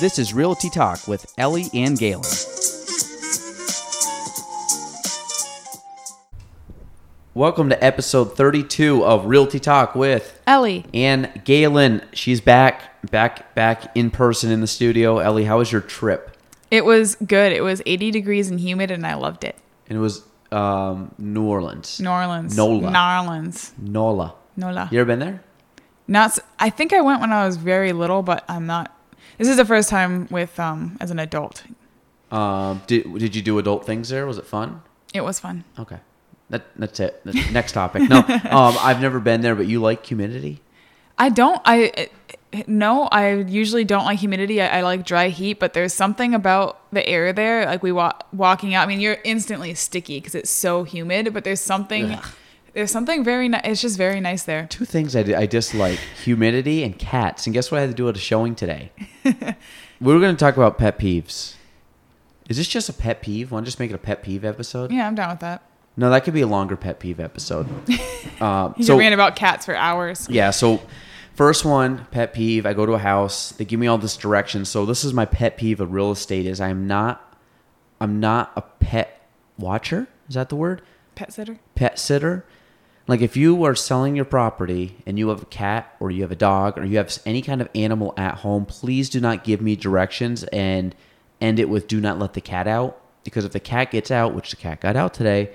This is Realty Talk with Ellie and Gaelan. Welcome to episode 32 of Realty Talk with Ellie. and Gaelan. She's back, back, back in person in the studio. Ellie, how was your trip? It was good. It was 80 degrees and humid, and I loved it. And it was um, New Orleans. New Orleans. NOLA. New Orleans. NOLA. NOLA. You ever been there? Not. I think I went when I was very little, but I'm not. This is the first time with um as an adult. Um, did, did you do adult things there? Was it fun? It was fun. Okay. That, that's it. The Next topic. No, um, I've never been there, but you like humidity? I don't. I no. I usually don't like humidity. I, I like dry heat, but there's something about the air there. Like we walk walking out. I mean, you're instantly sticky because it's so humid. But there's something. Ugh. There's something very. nice. it's just very nice there. Two things I, I dislike humidity and cats. And guess what I had to do at a showing today? we were going to talk about pet peeves. Is this just a pet peeve? Want to just make it a pet peeve episode? Yeah, I'm down with that. No, that could be a longer pet peeve episode. Uh, You so ran about cats for hours. yeah, so first one pet peeve. I go to a house. They give me all this direction. So this is my pet peeve of real estate. Is I'm not, I'm not a pet watcher. Is that the word? Pet sitter. pet sitter. Like if you are selling your property and you have a cat or you have a dog or you have any kind of animal at home, please do not give me directions and end it with do not let the cat out because if the cat gets out, which the cat got out today,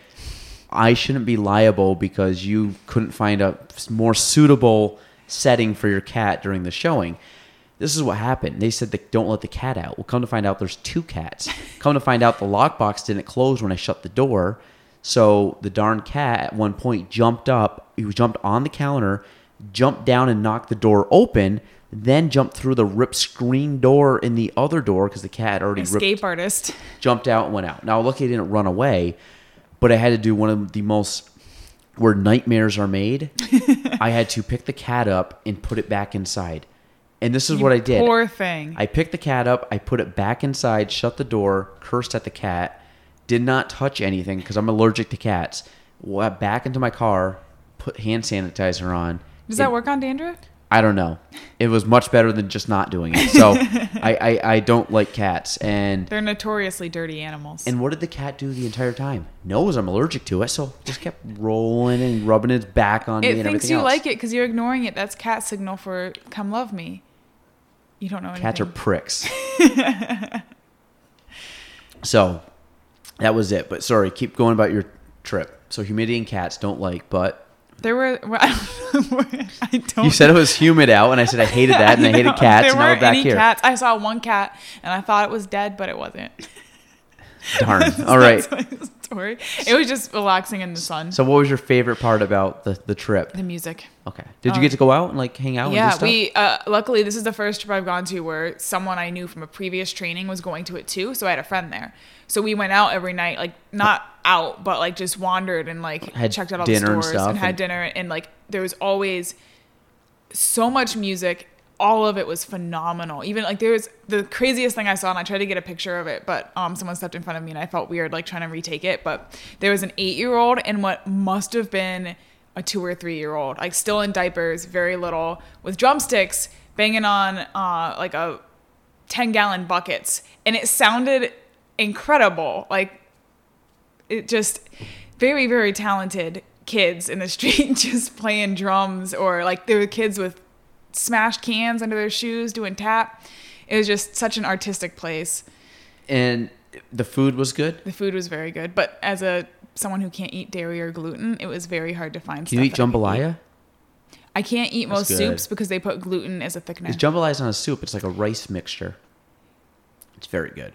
I shouldn't be liable because you couldn't find a more suitable setting for your cat during the showing. This is what happened. They said that don't let the cat out. Well, come to find out, there's two cats. come to find out, the lockbox didn't close when I shut the door. So the darn cat at one point jumped up. He jumped on the counter, jumped down and knocked the door open, then jumped through the ripped screen door in the other door because the cat had already ripped Escape artist. jumped out and went out. Now, lucky I didn't run away, but I had to do one of the most where nightmares are made. I had to pick the cat up and put it back inside. And this is what I did. Poor thing. I picked the cat up, I put it back inside, shut the door, cursed at the cat, did not touch anything because I'm allergic to cats. Went back into my car, put hand sanitizer on. Does It- that work on dandruff? I don't know. It was much better than just not doing it. So I, I, I don't like cats. And They're notoriously dirty animals. and what did the cat do the entire time? Knows I'm allergic to it, so just kept rolling and rubbing its back on me it thinks you else. like it because you're ignoring it. That's cat signal for come love me. You don't know anything. Cats are pricks. so that was it. But sorry, keep going about your trip. So humidity and cats don't like, but There were. well, I don't. You said it was humid out, and I said I hated that, and I hated cats, There and weren't back any here. cats. I saw one cat and I thought it was dead, but it wasn't. Darn. All right. Story. It was just relaxing in the sun. So what was your favorite part about the, the trip? the music. Okay. Did you get to go out and like hang out? and Yeah, stuff? we uh, luckily this is the first trip I've gone to where someone I knew from a previous training was going to it too. So I had a friend there. So we went out every night, like not out, but like just wandered and like Had checked out all the stores and, stuff had and- dinner. And like there was always so much music. All of it was phenomenal. Even like there was the craziest thing I saw, and I tried to get a picture of it, but um, someone stepped in front of me, and I felt weird like trying to retake it. But there was an eight-year-old and what must have been a two or three-year-old, like still in diapers, very little, with drumsticks, banging on uh, like a 10 gallon buckets and it sounded incredible like it just very very talented kids in the street just playing drums or like there were kids with smashed cans under their shoes doing tap it was just such an artistic place and the food was good. the food was very good but as a someone who can't eat dairy or gluten it was very hard to find Can you eat stuff I could jambalaya? I can't eat That's most good. soups because they put gluten as a thickener jambalaya is not a soup; it's like a rice mixture. It's very good.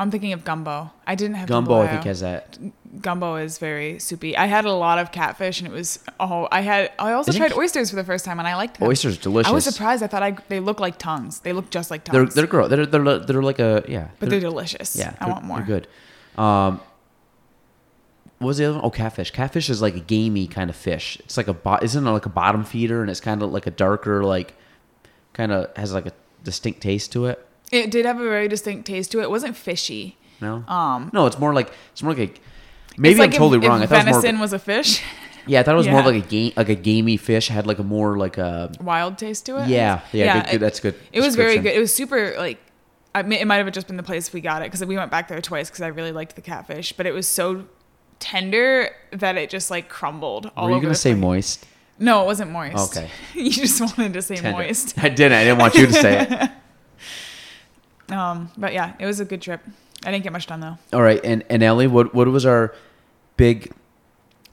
I'm thinking of gumbo i didn't have Gumbo, I think, has that. gumbo is very soupy. I had a lot of catfish, and it was oh, I had. I also Isn't tried oysters for the first time, and I liked them. Oysters are delicious. I was surprised. I thought I they look like tongues. They look just like They're tongues. they're gross. They're they're they're like a yeah. but they're, delicious. yeah. I they're- want more. They're good. Um, what was the other one? Oh, catfish. Catfish is like a gamey kind of fish. It's like a bo- isn't it like a bottom feeder, and it's kind of like a darker like, kind of has like a distinct taste to it. It did have a very distinct taste to it. It wasn't fishy. No. Um, no, it's more like it's more like a. Maybe like I'm totally if, wrong. I thought it was more. venison was a fish. Yeah, I thought it was more Yeah. like a game, like a gamey fish. Had like a more like a wild taste to it. Yeah, yeah, good- good- it- that's good It was very good. It was super like. I mean, it might have just been the place we got it because we went back there twice because I really liked the catfish, but it was so tender that it just like crumbled all Were you over gonna say moist? No, it wasn't moist. Okay. you just wanted to say Tender. moist. I didn't. I didn't want you to say it. Um, but yeah, it was a good trip. I didn't get much done though. All right, and and Ellie, what what was our big?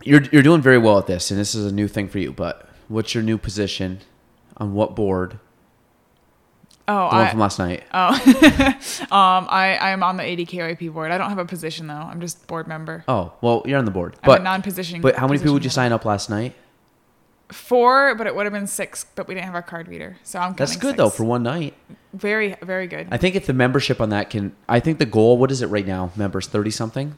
You're you're doing very well at this, and this is a new thing for you. But what's your new position on what board? Oh, The one I, from last night. oh, um, I I am on the ADKRP board. I don't have a position though. I'm just board member. Oh, well, you're on the board. I'm a But non-position. but how many people did you sign up last night? Four, but it would have been six. But we didn't have our card reader, so I'm. That's good six. though for one night. Very very good. I think if the membership on that can, I think the goal. What is it right now? Members thirty something.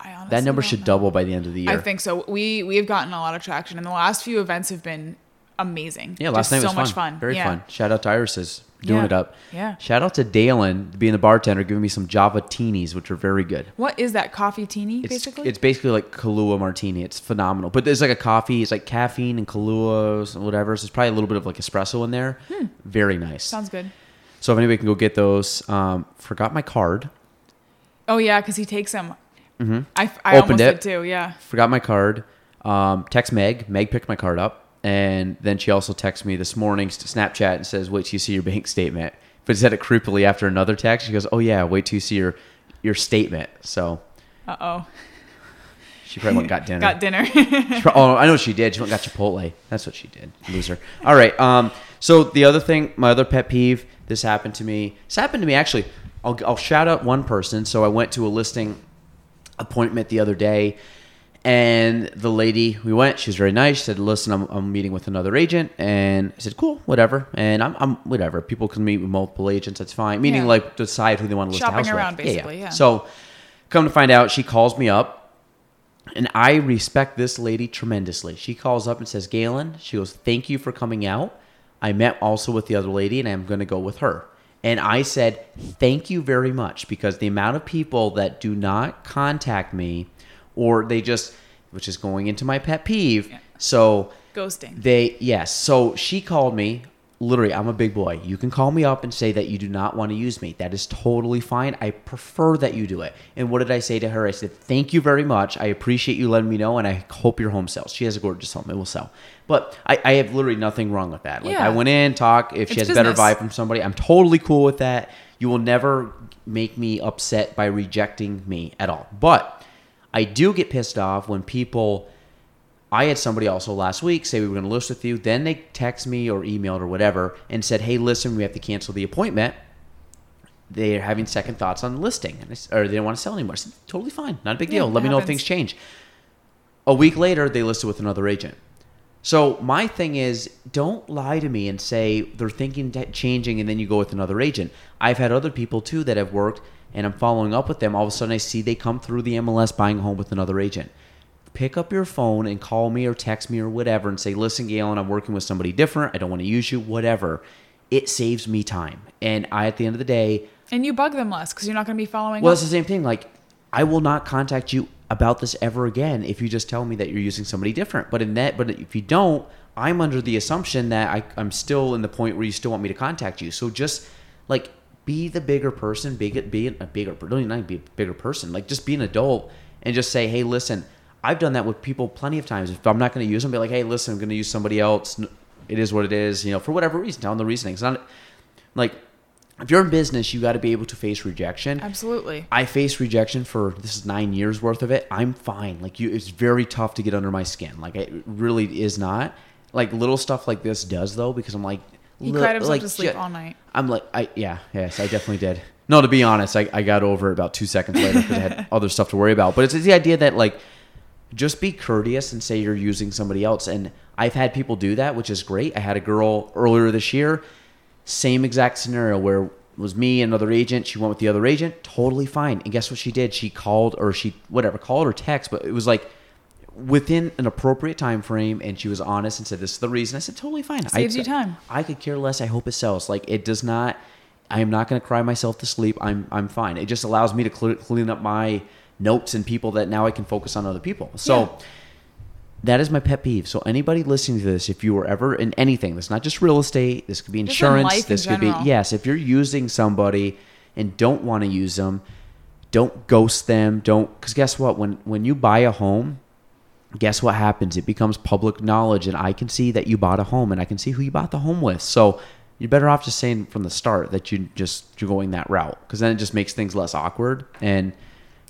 I honestly That number should know. double by the end of the year. I think so. We we have gotten a lot of traction, and the last few events have been amazing. Yeah, last Just night so was fun. much fun. Very Yeah. fun. Shout out to Iris's doing Yeah. it up. Yeah. Shout out to Dalen being the bartender, giving me some Java teenies, which are very good. What is that coffee teeny? It's basically, it's basically like Kahlua martini. It's phenomenal. But there's like a coffee. It's like caffeine and Kahlua, and whatever. So there's probably a little bit of like espresso in there. Very nice. sounds good. So if anybody can go get those, um, forgot my card. Oh yeah, because he takes them. Mm-hmm. I I Opened almost it. did too. Yeah. Forgot my card. Um, text Meg. Meg picked my card up, and then she also texts me this morning, to Snapchat, and says, "Wait till you see your bank statement." But said it creepily after another text. She goes, "Oh yeah, wait till you see your your statement." So Uh oh. she probably went and got dinner. Got dinner. Pro- oh, I know she did. She went and got Chipotle. That's what she did. Loser. All right. Um. So the other thing, my other pet peeve. This happened to me. This happened to me actually. I'll I'll shout out one person. So I went to a listing appointment the other day, and the lady we went. She was very nice. She said, "Listen, I'm, I'm meeting with another agent," and I said, "Cool, whatever." And I'm I'm whatever. People can meet with multiple agents. That's fine. Meaning Yeah. like decide who they want to list Shopping house around, with. basically, yeah. So come to find out, she calls me up. And I respect this lady tremendously. She calls up and says, Gaelan, she goes, Thank you for coming out. I met also with the other lady and I'm going to go with her. And I said, Thank you very much because the amount of people that do not contact me or they just, which is going into my pet peeve. Yeah. So Ghosting. they, yes. So she called me. Literally, I'm a big boy. You can call me up and say that you do not want to use me. That is totally fine. I prefer that you do it. And what did I say to her? I said, Thank you very much. I appreciate you letting me know, and I hope your home sells. She has a gorgeous home. It will sell. But I, I have literally nothing wrong with that. Like, Yeah. I went in, talk. If she has a better vibe from somebody, I'm totally cool with that. You will never make me upset by rejecting me at all. But I do get pissed off when people. I had somebody also last week say we were going to list with you. Then they text me or emailed or whatever and said, "Hey, listen, we have to cancel the appointment. They're having second thoughts on listing, and I s- or they don't want to sell anymore." I said, "Totally fine, not a big Yeah, deal. Let me know if things change." A week later, they listed with another agent. So my thing is, don't lie to me and say they're thinking changing, and then you go with another agent. I've had other people too that have worked, and I'm following up with them. All of a sudden, I see they come through the MLS buying a home with another agent. Pick up your phone and call me or text me or whatever, and say, "Listen, Gaelan, I'm working with somebody different. I don't want to use you. Whatever." It saves me time, and I, at the end of the day, And you bug them less because you're not going to be following well, up. it's the same thing. Like, I will not contact you about this ever again if you just tell me that you're using somebody different. But in that, but if you don't, I'm under the assumption that I, I'm still in the point where you still want me to contact you. So just like be the bigger person, be it, be a bigger, don't even be a bigger person. Like just be an adult and just say, hey, listen. I've done that with people plenty of times. If I'm not going to use them, be like, hey, listen, I'm going to use somebody else. It is what it is, you know, for whatever reason. Tell them the reasoning. It's not like if you're in business, you got to be able to face rejection. Absolutely. I faced rejection for this is nine years worth of it. I'm fine. Like you, it's very tough to get under my skin. Like it really is not. Like little stuff like this does though, because I'm like, He li- cried himself like, to sleep ju- all night. I'm like, I yeah, yes, I definitely did. No, to be honest, I, I got over it about two seconds later because I had other stuff to worry about. But it's, it's the idea that like, just be courteous and say you're using somebody else. And I've had people do that, which is great. I had a girl earlier this year, same exact scenario where it was me and another agent. She went with the other agent, totally fine. And guess what she did? She called or she whatever called or text, but it was like within an appropriate time frame, and she was honest and said this is the reason. I said totally fine. Saves I, you time. I could care less. I hope it sells. Like it does not. I am not going to cry myself to sleep. I'm I'm fine. It just allows me to cl- clean up my notes and people that now I can focus on other people. So. Yeah. that is my pet peeve. So anybody listening to this, if you were ever in anything, that's not just real estate. This could be in insurance. life in this could be yes. If you're using somebody and don't want to use them, don't ghost them. Don't because guess what? When when you buy a home, guess what happens? It becomes public knowledge, and I can see that you bought a home, and I can see who you bought the home with. So you're better off just saying from the start that you just you're going that route because then it just makes things less awkward and.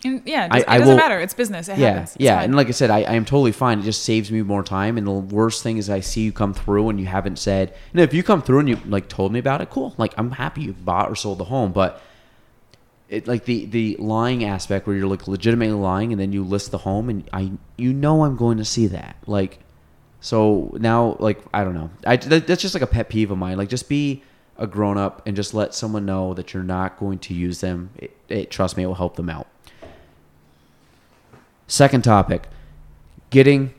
And yeah, it, I- it doesn't will- matter. It's business. It Yeah, happens. Yeah, fine. and like I said, I, I am totally fine. It just saves me more time. And the worst thing is, I see you come through and you haven't said. And if you come through and you like told me about it, cool. Like I'm happy you bought or sold the home, but it like the the lying aspect where you're like legitimately lying and then you list the home and I you know I'm going to see that like. So now, like I don't know, I that, that's just like a pet peeve of mine. Like just be a grown up and just let someone know that you're not going to use them. It, it trust me, it will help them out. Second topic, getting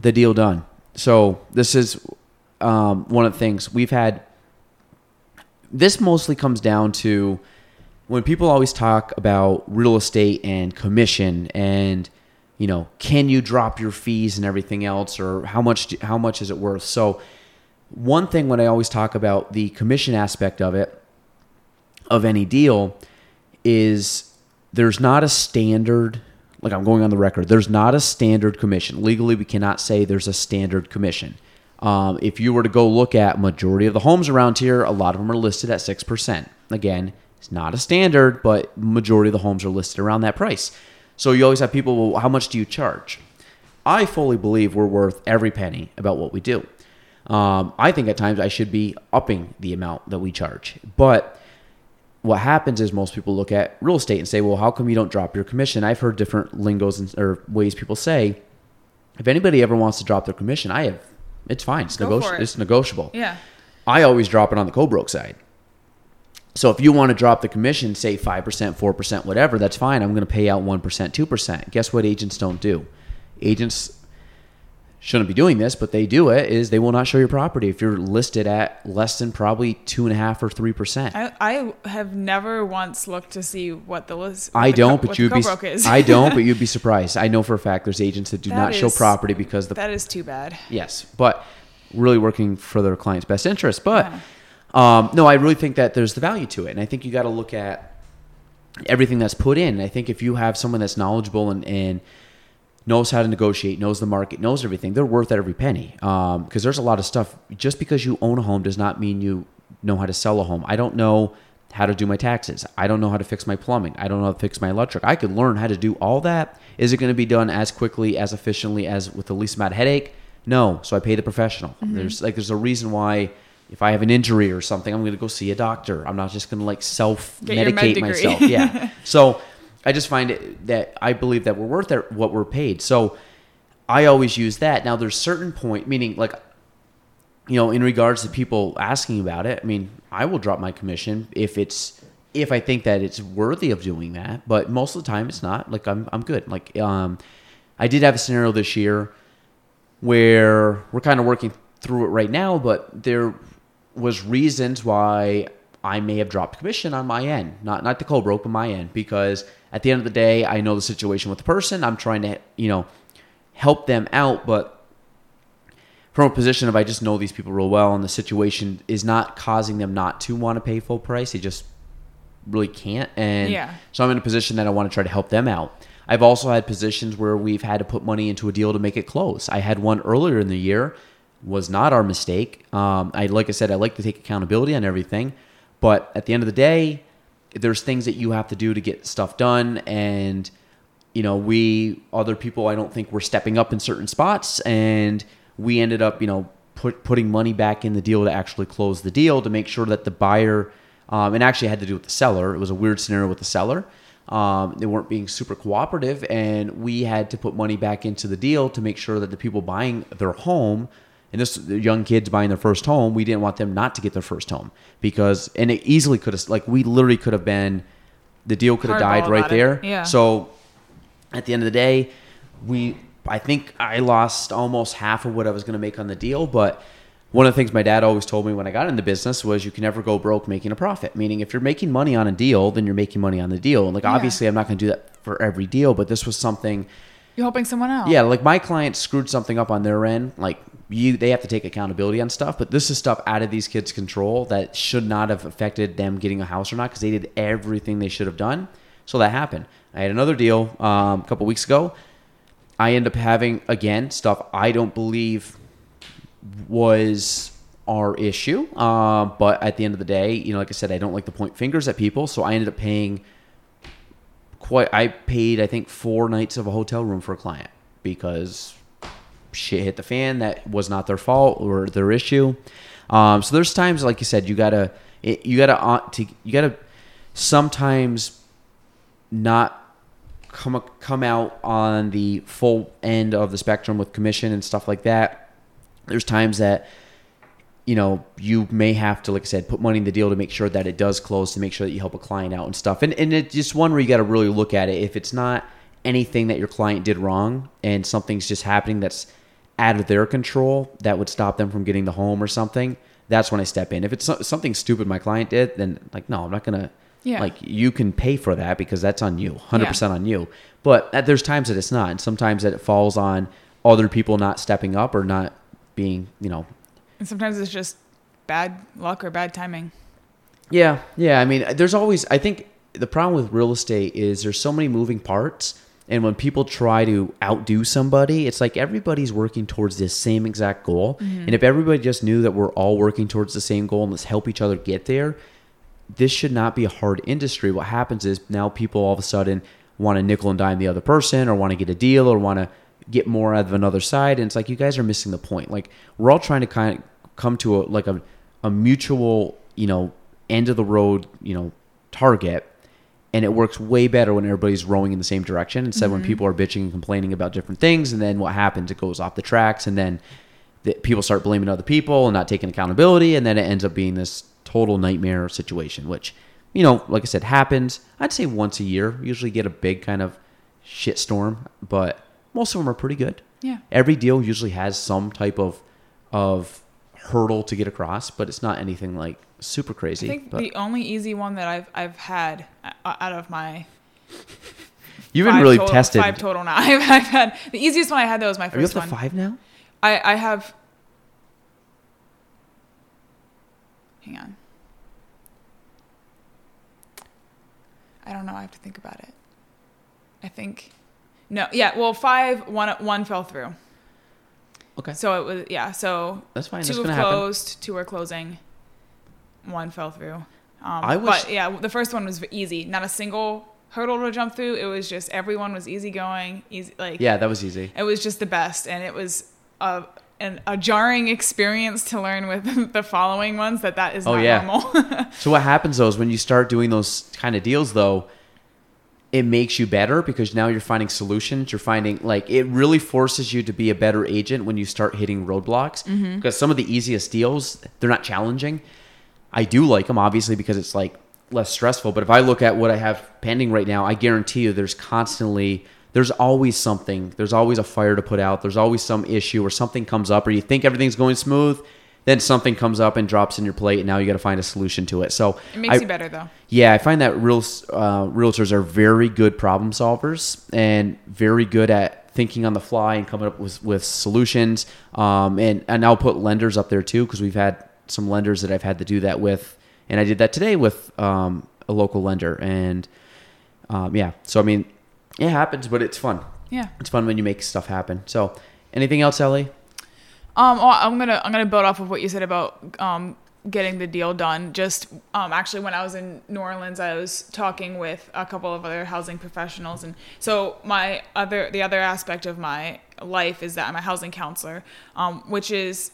the deal done. So this is um, one of the things we've had. This mostly comes down to when people always talk about real estate and commission and you know can you drop your fees and everything else or how much do, how much is it worth? So one thing when i always talk about the commission aspect of it of any deal is there's not a standard like I'm going on the record there's not a standard commission. Legally we cannot say there's a standard commission. Um, if you were to go look at majority of the homes around here a lot of them are listed at 6% again it's not a standard but majority of the homes are listed around that price so you always have people well how much do you charge I fully believe we're worth every penny about what we do. Um, I think at times I should be upping the amount that we charge. But what happens is most people look at real estate and say, well, how come you don't drop your commission? I've heard different lingos and, or ways people say, if anybody ever wants to drop their commission, I have, it's fine. It's, negoti- it. it's negotiable. yeah. I always drop it on the co-broke side. So if you want to drop the commission, say 5%, 4%, whatever, that's fine. I'm going to pay out 1%, 2%. Guess what agents don't do? Agents shouldn't be doing this, but they do it, is they will not show your property if you're listed at less than probably 2.5 or 3%. I, I have never once looked to see what the list. what I the don't, co- but you'd be. is. I don't, but you'd be surprised. I know for a fact there's agents that do That not show property because the that is too bad. Yes, but really working for their client's best interest. But Yeah. Um, no, I really think that there's the value to it, and I think you got to look at everything that's put in. I think if you have someone that's knowledgeable and, and knows how to negotiate, knows the market, knows everything, they're worth every penny. Because there's a lot of stuff. Just because you own a home does not mean you know how to sell a home. I don't know how to do my taxes. I don't know how to fix my plumbing. I don't know how to fix my electric. I could learn how to do all that. Is it going to be done as quickly, as efficiently, as with the least amount of headache? No. So I pay the professional. There's like there's a reason why if I have an injury or something, I'm going to go see a doctor. I'm not just going to like self Get your med medicate myself. Yeah. so I just find it that I believe that we're worth it, what we're paid. So I always use that. Now there's certain point, meaning like, you know, in regards to people asking about it. I mean, I will drop my commission if it's if I think that it's worthy of doing that. But most of the time, it's not. Like I'm I'm good. Like um, I did have a scenario this year where we're kind of working through it right now, but there was reasons why I may have dropped commission on my end, not not the co-broke, but my end, because at the end of the day, I know the situation with the person. I'm trying to you know help them out, but from a position of I just know these people real well, and the situation is not causing them not to want to pay full price. They just really can't, and Yeah. so I'm in a position that I want to try to help them out. I've also had positions where we've had to put money into a deal to make it close. I had one earlier in the year, was not our mistake. Um, I like I said, I like to take accountability on everything, but at the end of the day, there's things that you have to do to get stuff done, and you know, we other people I don't think were stepping up in certain spots, and we ended up, you know, put putting money back in the deal to actually close the deal to make sure that the buyer, um, and actually had to do with the seller. It was a weird scenario with the seller. Um, they weren't being super cooperative, and we had to put money back into the deal to make sure that the people buying their home, and this young kids buying their first home, we didn't want them not to get their first home because, and it easily could have, like, we literally could have been, the deal could have died right about it. there. Yeah. So at the end of the day, we I think I lost almost half of what I was going to make on the deal, but one of the things my dad always told me when I got into business was you can never go broke making a profit. Meaning if you're making money on a deal, then you're making money on the deal. And like Yeah. obviously I'm not going to do that for every deal, but this was something You're helping someone else. Yeah, like my client screwed something up on their end. Like you, they have to take accountability on stuff. But this is stuff out of these kids' control that should not have affected them getting a house or not because they did everything they should have done. So that happened. I had another deal um, a couple weeks ago. I end up having again stuff I don't believe was our issue. Uh, but at the end of the day, you know, like I said, I don't like to point fingers at people, so I ended up paying quite. I paid I think four nights of a hotel room for a client because shit hit the fan. That was not their fault or their issue. Um, so there's times, like you said, you gotta you gotta uh, to, you gotta sometimes not come come out on the full end of the spectrum with commission and stuff like that. There's times that you know you may have to, like I said, put money in the deal to make sure that it does close, to make sure that you help a client out and stuff. And and it's just one where you got to really look at it. If it's not anything that your client did wrong and something's just happening that's out of their control that would stop them from getting the home or something, that's when I step in. If it's something stupid my client did, then like no, I'm not gonna. Yeah. Like you can pay for that because that's on you, hundred percent on you. But uh, there's times that it's not, and sometimes that it falls on other people not stepping up or not being, you know. And sometimes it's just bad luck or bad timing. Yeah, yeah. I mean, there's always. I think the problem with real estate is there's so many moving parts and when people try to outdo somebody, it's like everybody's working towards this same exact goal. Mm-hmm. And if everybody just knew that we're all working towards the same goal and let's help each other get there, this should not be a hard industry. What happens is now people all of a sudden want to nickel and dime the other person or want to get a deal or want to get more out of another side. And it's like you guys are missing the point. Like we're all trying to kind of come to a like a, a mutual, you know, end of the road, you know, target and it works way better when everybody's rowing in the same direction instead mm-hmm. when people are bitching and complaining about different things and then what happens it goes off the tracks and then the, people start blaming other people and not taking accountability and then it ends up being this total nightmare situation which you know like i said happens i'd say once a year we usually get a big kind of shit storm but most of them are pretty good yeah every deal usually has some type of of hurdle to get across but it's not anything like super crazy. I think but. the only easy one that I've I've had uh, out of my You've been really total, tested. Five total now. I've, I've, had the easiest one I had though was my first Are you up to one. five now? I I have. Hang on. I don't know. I have to think about it. I think, no, yeah. Well, five. One one fell through. Okay. So it was yeah. So that's fine. Two that's have closed. Happen. Two are closing one fell through. Um, I was, but yeah, the first one was easy. Not a single hurdle to jump through. It was just everyone was easy going, easy like yeah, that was easy. It was just the best, and it was a an, a jarring experience to learn with the following ones that that is oh, not yeah. normal. so what happens though is when you start doing those kind of deals though, it makes you better because now you're finding solutions. You're finding like it really forces you to be a better agent when you start hitting roadblocks mm-hmm. because some of the easiest deals they're not challenging I do like them obviously because it's like less stressful. But if I look at what I have pending right now, I guarantee you there's constantly there's always something. There's always a fire to put out. There's always some issue or something comes up or you think everything's going smooth, then something comes up and drops in your plate and now you got to find a solution to it. So It makes I, you better though. Yeah, I find that real uh, realtors are very good problem solvers and very good at thinking on the fly and coming up with, with solutions. Um, and, and I'll put lenders up there too because we've had some lenders that I've had to do that with, and I did that today with um, a local lender, and um, yeah. So I mean, it happens, but it's fun. Yeah, it's fun when you make stuff happen. So, anything else, Ellie? Um, well, I'm gonna I'm gonna build off of what you said about um, getting the deal done. Just um, actually, when I was in New Orleans, I was talking with a couple of other housing professionals, and so my other the other aspect of my life is that I'm a housing counselor, um, which is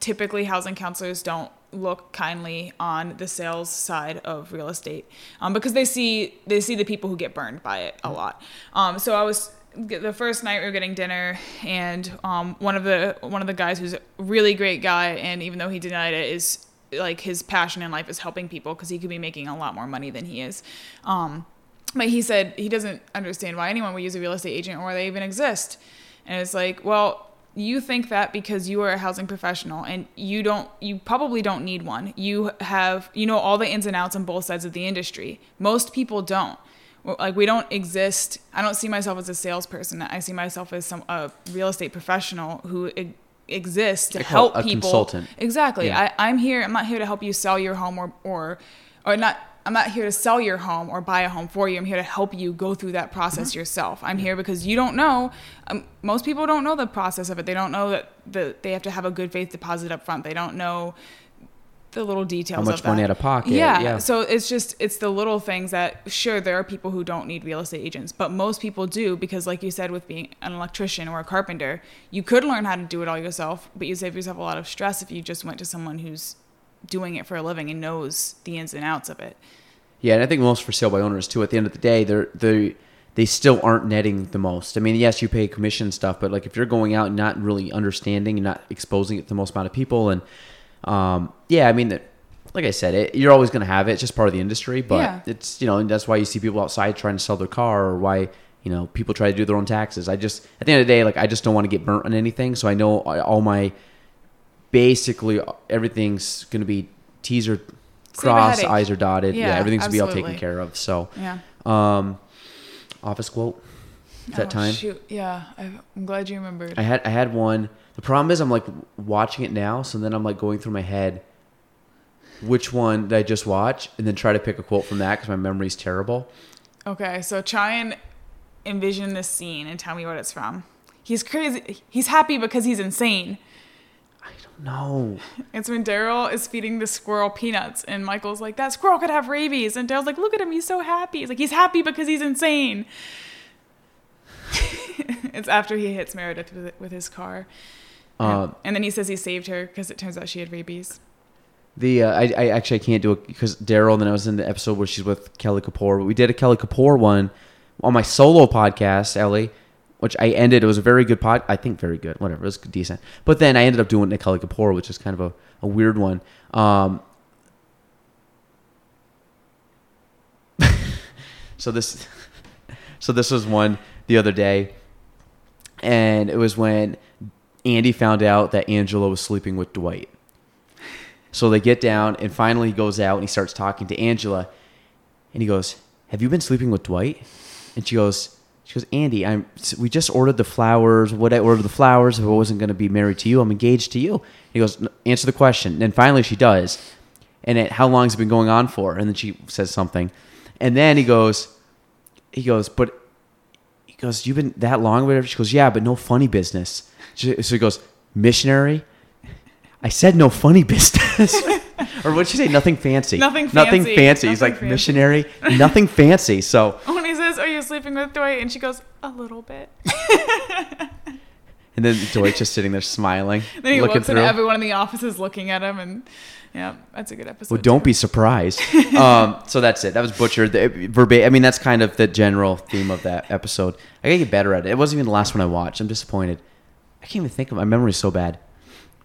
typically housing counselors don't look kindly on the sales side of real estate um, because they see they see the people who get burned by it a lot. Um, so I was the first night we were getting dinner and um, one of the one of the guys who's a really great guy and even though he denied it is like his passion in life is helping people because he could be making a lot more money than he is. Um, but he said he doesn't understand why anyone would use a real estate agent or they even exist. And it's like, well, you think that because you are a housing professional and you don't you probably don't need one you have you know all the ins and outs on both sides of the industry most people don't Like we don't exist. I don't see myself as a salesperson. I see myself as some a real estate professional who e- exists to help a people. consultant. Exactly. Yeah. I, I'm here. I'm not here to help you sell your home or or or not. I'm not here to sell your home or buy a home for you. I'm here to help you go through that process Mm-hmm. yourself. I'm here because you don't know. Um, most people don't know the process of it. They don't know that the, they have to have a good faith deposit up front. They don't know the little details. How much of that. money out of pocket, Yeah. yeah. So it's just it's the little things that sure there are people who don't need real estate agents, but most people do because, like you said, with being an electrician or a carpenter, you could learn how to do it all yourself, but you save yourself a lot of stress if you just went to someone who's doing it for a living and knows the ins and outs of it. Yeah, and I think most for sale by owners too. At the end of the day, they're they they still aren't netting the most. I mean, yes, you pay commission stuff, but like if you're going out and not really understanding and not exposing it to the most amount of people, and um, yeah, I mean that. Like I said, it, you're always going to have it. It's just part of the industry, but Yeah. it's you know, and that's why you see people outside trying to sell their car, or why you know people try to do their own taxes. I just at the end of the day, like I just don't want to get burnt on anything, so I know all my basically everything's going to be T's are crossed. I's are dotted. Yeah, Yeah, everything's gonna be all taken care of. So, Yeah. um, office quote. That Oh, time? Shoot. Yeah. I'm glad you remembered. I had I had one. The problem is I'm like watching it now, so then I'm like going through my head which one did I just watch, and then try to pick a quote from that because my memory's terrible. Okay, so try and envision this scene and tell me what it's from. He's crazy. He's happy because he's insane. I don't know. It's when Darryl is feeding the squirrel peanuts, and Michael's like, "That squirrel could have rabies," and Darryl's like, "Look at him, he's so happy." He's like, "He's happy because he's insane." it's after he hits Meredith with, with his car, Um, and then he says he saved her because it turns out she had rabies. The uh, I, I actually I can't do it because Darryl. And then I was in the episode where she's with Kelly Kapoor. But we did a Kelly Kapoor one on my solo podcast, Ellie, which I ended. It was a very good pod. I think very good. Whatever, it was decent. But then I ended up doing the Kelly Kapoor, which is kind of a, a weird one. Um, so this, so this was one the other day, and it was when Andy found out that Angela was sleeping with Dwight. So they get down, and finally he goes out and he starts talking to Angela, and he goes, "Have you been sleeping with Dwight?" And she goes, "She goes, Andy, I'm. We just ordered the flowers. What I ordered the flowers. If I wasn't going to be married to you, I'm engaged to you." He goes, "Answer the question." And finally she does, and it, how long has it been going on for? And then she says something, and then he goes, he goes, but goes, "You've been that long?" Whatever. She goes, "Yeah, but no funny business." She- So he goes, "Missionary." I said no funny business. or what'd she say? Nothing fancy. Nothing fancy. Nothing fancy. fancy. He's like fancy. missionary. Nothing fancy. So When he says, "Are you sleeping with Dwight?" and she goes, "A little bit." And then Dwight's just sitting there smiling, Then he looking through. and everyone in the office is looking at him, and yeah, that's a good episode. well, don't too. be surprised. um, so that's it. That was butchered. The, verbatim. I mean, that's kind of the general theme of that episode. I gotta get better at it. It wasn't even the last one I watched. I'm disappointed. I can't even think of my memory's so bad.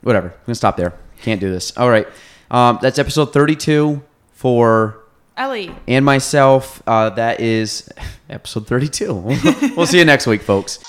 Whatever. I'm gonna stop there. Can't do this. All right. Um, that's episode 32 for Ellie. and myself. Uh, that is episode 32. we'll see you next week, folks.